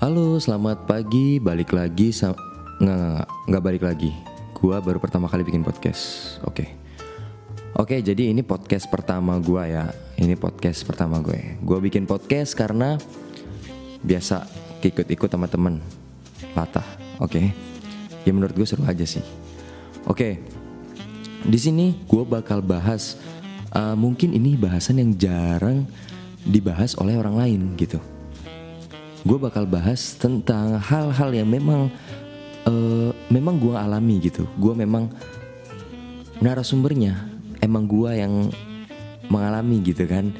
Halo, selamat pagi. Balik lagi sama nggak nggak balik lagi. Gua baru pertama kali bikin podcast. Oke. Oke, jadi ini podcast pertama gua ya. Ini podcast pertama gue. Gua bikin podcast karena biasa ikut-ikut sama temen latah. Oke. Ya menurut gue seru aja sih. Oke. Di sini gue bakal bahas uh, mungkin ini bahasan yang jarang dibahas oleh orang lain gitu gue bakal bahas tentang hal-hal yang memang uh, memang gue alami gitu. Gue memang narasumbernya. Emang gue yang mengalami gitu kan.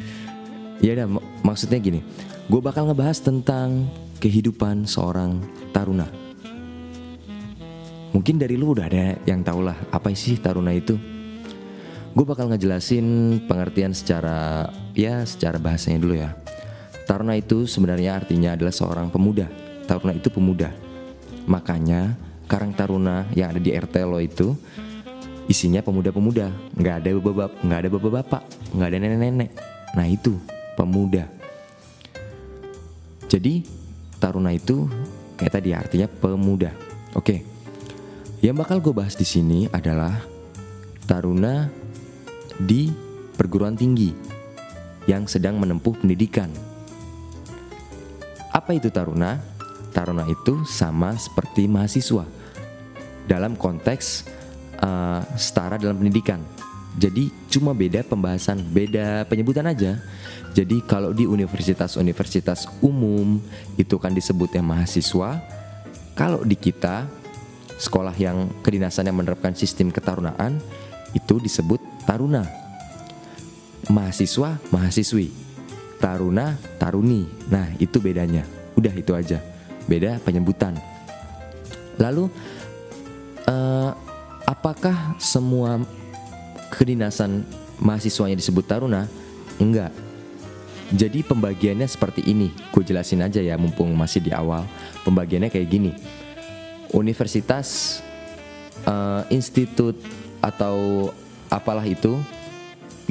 Ya udah mak- maksudnya gini. Gue bakal ngebahas tentang kehidupan seorang taruna. Mungkin dari lu udah ada yang tau lah apa sih taruna itu. Gue bakal ngejelasin pengertian secara ya secara bahasanya dulu ya Taruna itu sebenarnya artinya adalah seorang pemuda. Taruna itu pemuda. Makanya Karang Taruna yang ada di RT lo itu isinya pemuda-pemuda, nggak ada bapak, nggak ada bapak-bapak, nggak ada nenek-nenek. Nah itu pemuda. Jadi Taruna itu kayak tadi artinya pemuda. Oke. Yang bakal gue bahas di sini adalah Taruna di perguruan tinggi yang sedang menempuh pendidikan. Apa itu taruna? Taruna itu sama seperti mahasiswa dalam konteks uh, setara dalam pendidikan. Jadi cuma beda pembahasan, beda penyebutan aja. Jadi kalau di universitas-universitas umum itu kan disebutnya mahasiswa. Kalau di kita sekolah yang kedinasan yang menerapkan sistem ketarunaan itu disebut taruna. Mahasiswa, mahasiswi taruna, taruni. Nah, itu bedanya. Udah itu aja. Beda penyebutan. Lalu eh, apakah semua kedinasan mahasiswanya disebut taruna? Enggak. Jadi pembagiannya seperti ini. Gue jelasin aja ya mumpung masih di awal. Pembagiannya kayak gini. Universitas eh, institut atau apalah itu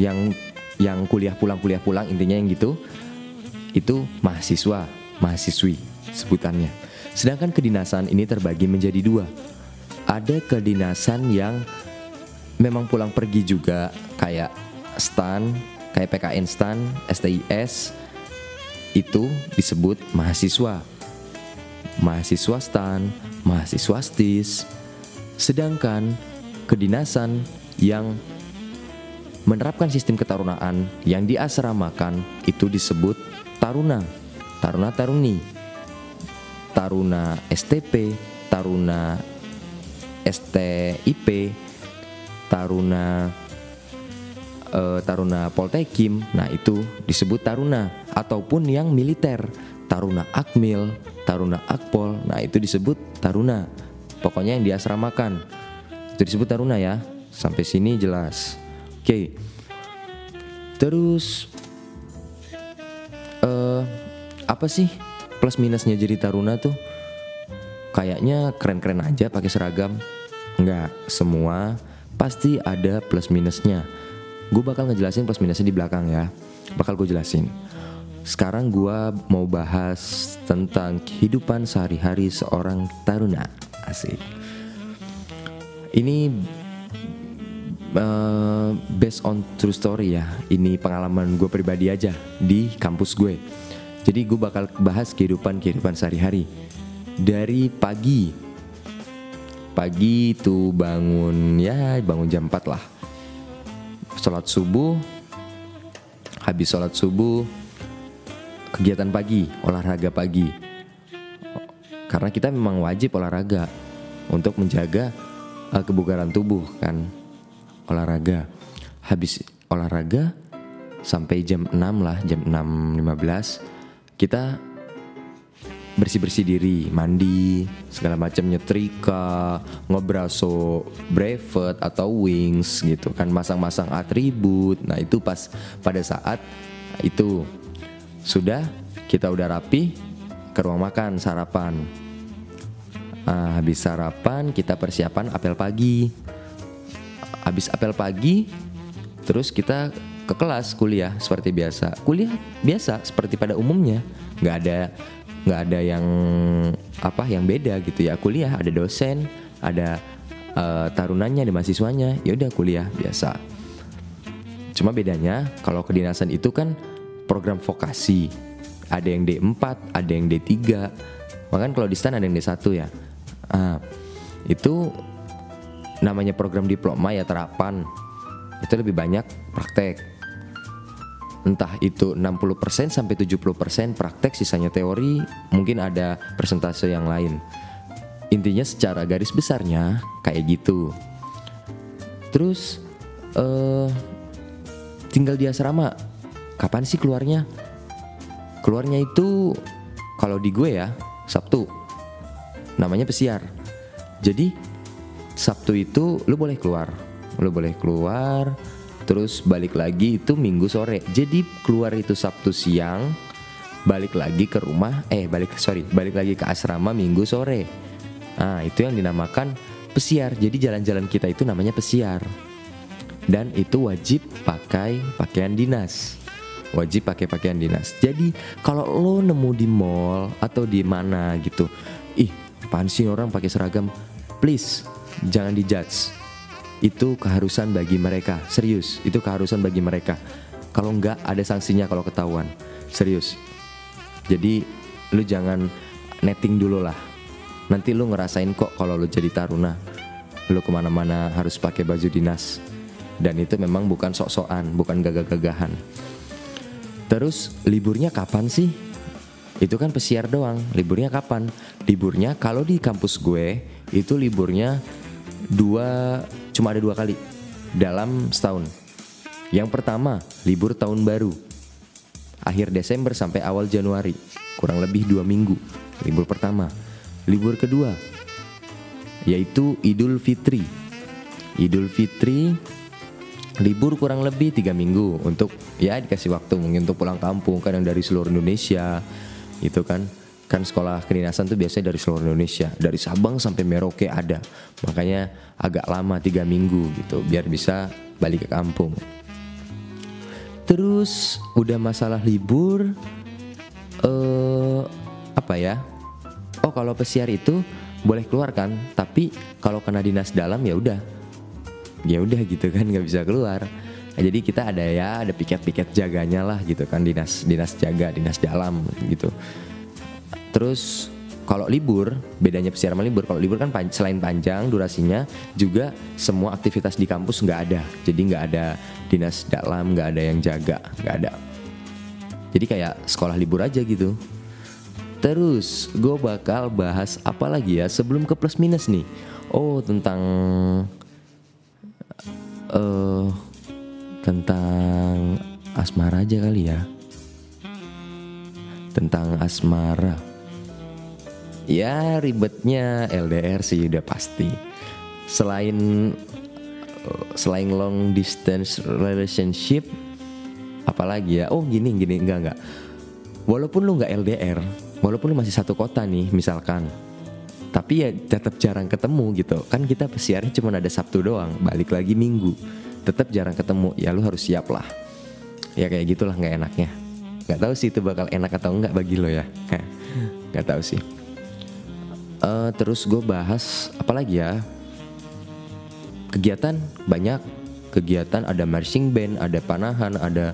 yang yang kuliah pulang kuliah pulang intinya yang gitu itu mahasiswa mahasiswi sebutannya. Sedangkan kedinasan ini terbagi menjadi dua. Ada kedinasan yang memang pulang pergi juga kayak stan kayak PKN stan STIS itu disebut mahasiswa. Mahasiswa stan mahasiswa stis. Sedangkan kedinasan yang menerapkan sistem ketarunaan yang diasramakan itu disebut taruna, taruna taruni, taruna STP, taruna STIP, taruna eh, taruna Poltekim. Nah, itu disebut taruna ataupun yang militer, taruna Akmil, taruna Akpol. Nah, itu disebut taruna. Pokoknya yang diasramakan. Itu disebut taruna ya. Sampai sini jelas. Oke. Terus apa sih plus minusnya jadi taruna tuh? Kayaknya keren-keren aja pakai seragam. Enggak, semua pasti ada plus minusnya. Gue bakal ngejelasin plus minusnya di belakang ya. Bakal gue jelasin. Sekarang gue mau bahas tentang kehidupan sehari-hari seorang taruna. Asik. Ini uh, based on true story ya. Ini pengalaman gue pribadi aja di kampus gue. Jadi gue bakal bahas kehidupan kehidupan sehari-hari dari pagi. Pagi itu bangun ya bangun jam 4 lah. Sholat subuh. Habis sholat subuh kegiatan pagi, olahraga pagi. Karena kita memang wajib olahraga untuk menjaga uh, kebugaran tubuh kan olahraga habis olahraga sampai jam 6 lah jam 6.15 kita bersih-bersih diri mandi segala macam nyetrika ngebraso brevet atau wings gitu kan masang-masang atribut nah itu pas pada saat itu sudah kita udah rapi ke ruang makan sarapan Nah, habis sarapan kita persiapan apel pagi. Habis apel pagi, terus kita ke kelas kuliah seperti biasa. Kuliah biasa seperti pada umumnya, nggak ada nggak ada yang apa yang beda gitu ya. Kuliah ada dosen ada uh, tarunanya ada mahasiswanya. Ya udah kuliah biasa. Cuma bedanya kalau kedinasan itu kan program vokasi. Ada yang D4 ada yang D3 bahkan kalau di stan ada yang D1 ya. Ah, itu namanya program diploma ya terapan. Itu lebih banyak praktek entah itu 60% sampai 70% praktek sisanya teori mungkin ada persentase yang lain. Intinya secara garis besarnya kayak gitu. Terus uh, tinggal di asrama. Kapan sih keluarnya? Keluarnya itu kalau di gue ya Sabtu. Namanya pesiar. Jadi Sabtu itu lu boleh keluar. Lu boleh keluar terus balik lagi itu minggu sore. Jadi keluar itu sabtu siang balik lagi ke rumah eh balik sorry balik lagi ke asrama minggu sore. Nah itu yang dinamakan pesiar. Jadi jalan-jalan kita itu namanya pesiar. Dan itu wajib pakai pakaian dinas. Wajib pakai pakaian dinas. Jadi kalau lo nemu di mall atau di mana gitu ih apaan orang pakai seragam? Please jangan dijudge itu keharusan bagi mereka. Serius itu keharusan bagi mereka. Kalau enggak ada sanksinya kalau ketahuan. Serius. Jadi lu jangan netting dulu lah. Nanti lu ngerasain kok kalau lu jadi taruna. Lu ke mana-mana harus pakai baju dinas. Dan itu memang bukan sok-sokan bukan gagah-gagahan. Terus liburnya kapan sih? Itu kan pesiar doang. Liburnya kapan? Liburnya kalau di kampus gue itu liburnya dua cuma ada dua kali dalam setahun. Yang pertama, libur tahun baru. Akhir Desember sampai awal Januari, kurang lebih dua minggu. Libur pertama. Libur kedua, yaitu Idul Fitri. Idul Fitri libur kurang lebih tiga minggu untuk ya dikasih waktu mungkin untuk pulang kampung yang dari seluruh Indonesia itu kan kan sekolah kedinasan tuh biasanya dari seluruh Indonesia. Dari Sabang sampai Merauke ada. Makanya agak lama tiga minggu gitu biar bisa balik ke kampung. Terus udah masalah libur eh apa ya? Oh kalau pesiar itu boleh keluar kan? Tapi kalau kena dinas dalam ya udah. Ya udah gitu kan nggak bisa keluar. Nah, jadi kita ada ya ada piket-piket jaganya lah gitu kan dinas dinas jaga dinas dalam gitu Terus kalau libur, bedanya pesiar sama libur. Kalau libur kan pan selain panjang durasinya, juga semua aktivitas di kampus nggak ada. Jadi nggak ada dinas dalam, nggak ada yang jaga, nggak ada. Jadi kayak sekolah libur aja gitu. Terus gue bakal bahas apa lagi ya sebelum ke plus minus nih. Oh tentang uh, tentang asmara aja kali ya. Tentang asmara Ya ribetnya LDR sih udah pasti. Selain selain long distance relationship apalagi ya? Oh gini gini enggak enggak. Walaupun lu nggak LDR walaupun lu masih satu kota nih misalkan tapi ya tetap jarang ketemu gitu. Kan kita pesiarnya cuma ada Sabtu doang balik lagi Minggu. Tetap jarang ketemu ya lu harus siap lah. Ya kayak gitulah nggak enaknya. Nggak tahu sih itu bakal enak atau enggak bagi lo ya. Nggak tahu sih uh, terus gue bahas apa lagi ya? Kegiatan banyak. Kegiatan ada marching band ada panahan ada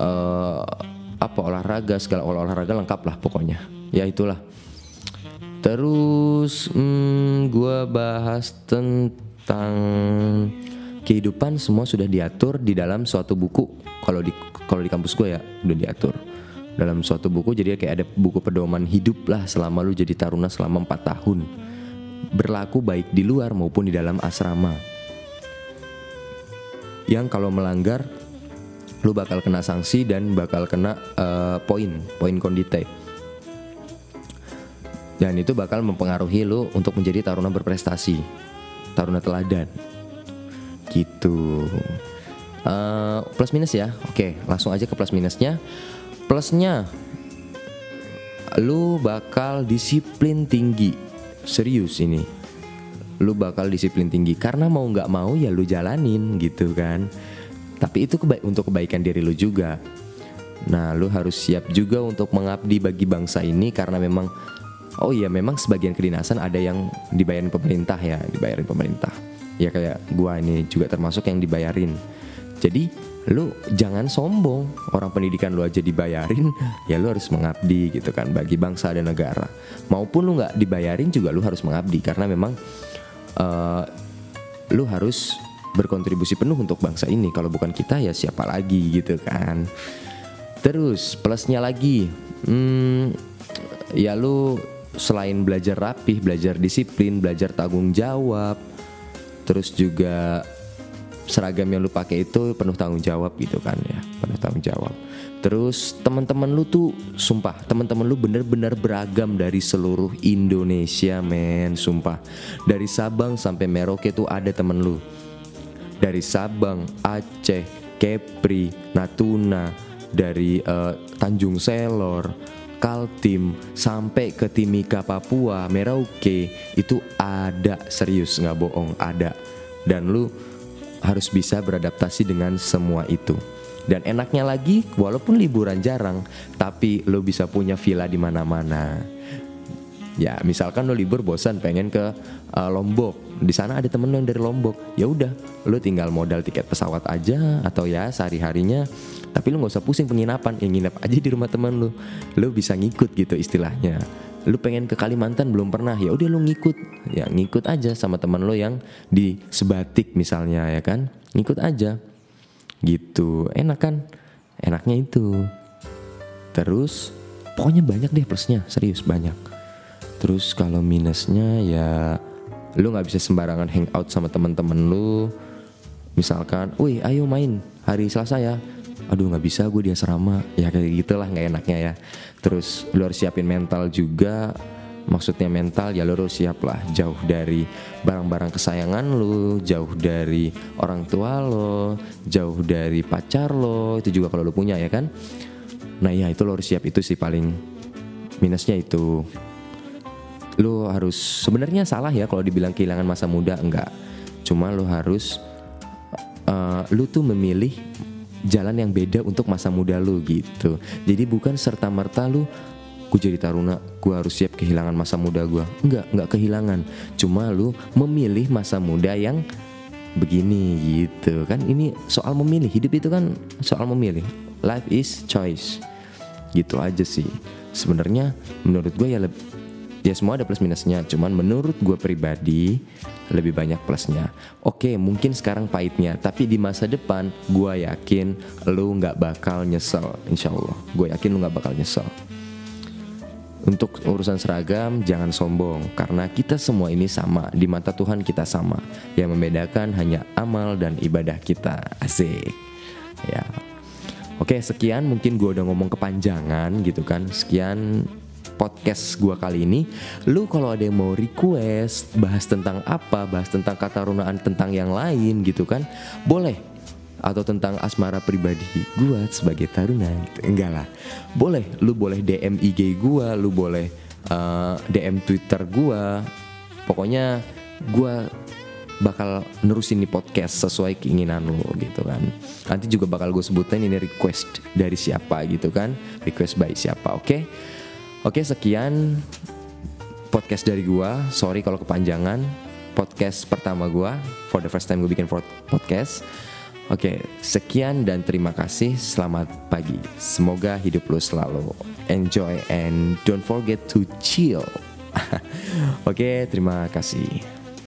uh, apa olahraga segala olah olahraga lengkap lah pokoknya. Ya itulah. Terus hmm, gue bahas tentang kehidupan semua sudah diatur di dalam suatu buku. Kalau di kalau di kampus gue ya udah diatur dalam suatu buku jadi kayak ada buku pedoman hidup lah selama lu jadi taruna selama 4 tahun. Berlaku baik di luar maupun di dalam asrama. Yang kalau melanggar lu bakal kena sanksi dan bakal kena uh, poin poin kondite. Dan itu bakal mempengaruhi lu untuk menjadi taruna berprestasi taruna teladan. Gitu. Uh, plus minus ya. Oke langsung aja ke plus minusnya Plusnya lu bakal disiplin tinggi. Serius ini. Lu bakal disiplin tinggi karena mau nggak mau ya lu jalanin gitu kan. Tapi itu keba untuk kebaikan diri lu juga. Nah, lu harus siap juga untuk mengabdi bagi bangsa ini karena memang oh iya memang sebagian kedinasan ada yang dibayarin pemerintah ya, dibayarin pemerintah. Ya kayak gua ini juga termasuk yang dibayarin. Jadi lu jangan sombong. Orang pendidikan lu aja dibayarin ya lu harus mengabdi gitu kan bagi bangsa dan negara. Maupun lu nggak dibayarin juga lu harus mengabdi karena memang uh, lu harus berkontribusi penuh untuk bangsa ini. Kalau bukan kita ya siapa lagi gitu kan. Terus plusnya lagi, hmm, ya lu selain belajar rapih, belajar disiplin, belajar tanggung jawab, terus juga seragam yang lu pakai itu penuh tanggung jawab gitu kan ya, penuh tanggung jawab. Terus teman-teman lu tuh sumpah, teman-teman lu bener-bener beragam dari seluruh Indonesia, men, sumpah. Dari Sabang sampai Merauke tuh ada temen lu. Dari Sabang, Aceh, Kepri, Natuna, dari uh, Tanjung Selor, Kaltim sampai ke Timika Papua, Merauke itu ada serius nggak bohong ada dan lu harus bisa beradaptasi dengan semua itu. Dan enaknya lagi, walaupun liburan jarang, tapi lo bisa punya villa di mana-mana. Ya, misalkan lo libur bosan pengen ke uh, Lombok, di sana ada temen lo yang dari Lombok, ya udah, lo tinggal modal tiket pesawat aja atau ya sehari harinya tapi lu nggak usah pusing penginapan yang nginep aja di rumah teman lu lu bisa ngikut gitu istilahnya lu pengen ke Kalimantan? Belum pernah. Ya udah lu ngikut. Ya ngikut aja sama teman lu yang di Sebatik misalnya ya kan? Ngikut aja. Gitu. Enak kan? Enaknya itu. Terus pokoknya banyak deh plusnya. Serius banyak. Terus kalau minusnya ya lu nggak bisa sembarangan hangout sama teman-teman lu. Misalkan, wih ayo main hari Selasa ya aduh nggak bisa gue di asrama ya kayak gitulah nggak enaknya ya. Terus lu harus siapin mental juga. Maksudnya mental ya lu harus siap lah. Jauh dari barang-barang kesayangan lu jauh dari orang tua lo jauh dari pacar lo itu juga kalau lu punya ya kan? Nah ya itu lo harus siap. Itu sih paling minusnya itu. Lu harus sebenarnya salah ya kalau dibilang kehilangan masa muda enggak. Cuma lu harus uh, lu tuh memilih jalan yang beda untuk masa muda lu gitu. Jadi bukan serta merta lu gue jadi taruna, gue harus siap kehilangan masa muda gue. Enggak, enggak kehilangan. Cuma lu memilih masa muda yang begini gitu kan. Ini soal memilih. Hidup itu kan soal memilih. Life is choice. Gitu aja sih. Sebenarnya menurut gue ya ya semua ada plus minusnya. Cuman menurut gue pribadi lebih banyak plusnya. Oke mungkin sekarang pahitnya. Tapi di masa depan gue yakin lu nggak bakal nyesel insya Allah gue yakin lu nggak bakal nyesel. Untuk urusan seragam jangan sombong. Karena kita semua ini sama. Di mata Tuhan kita sama. Yang membedakan hanya amal dan ibadah kita. Asik. Ya. Oke sekian. Mungkin gue udah ngomong kepanjangan gitu kan. Sekian podcast gua kali ini lu kalau ada yang mau request bahas tentang apa bahas tentang kata runaan tentang yang lain gitu kan boleh. Atau tentang asmara pribadi gua sebagai taruna gitu. enggak lah. Boleh. Lu boleh DM IG gua lu boleh uh, eh, DM Twitter gua. Pokoknya gua bakal nerusin nih podcast sesuai keinginan lu gitu kan. Nanti juga bakal gue sebutin ini request dari siapa gitu kan. Request by siapa oke? okay? Oke, sekian podcast dari gua. Sorry kalau kepanjangan. Podcast pertama gua for the first time gue bikin podcast. Oke, sekian dan terima kasih. Selamat pagi. Semoga hidup lo selalu enjoy and don't forget to chill. Oke, terima kasih.